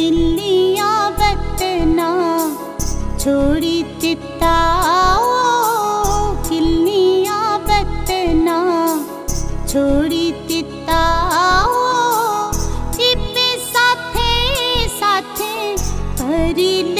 चिल्लिया बटना छोड़ी चिताओ किलिया बटना छोड़ी चिताओ इप साथे साथे परिल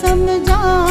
समझा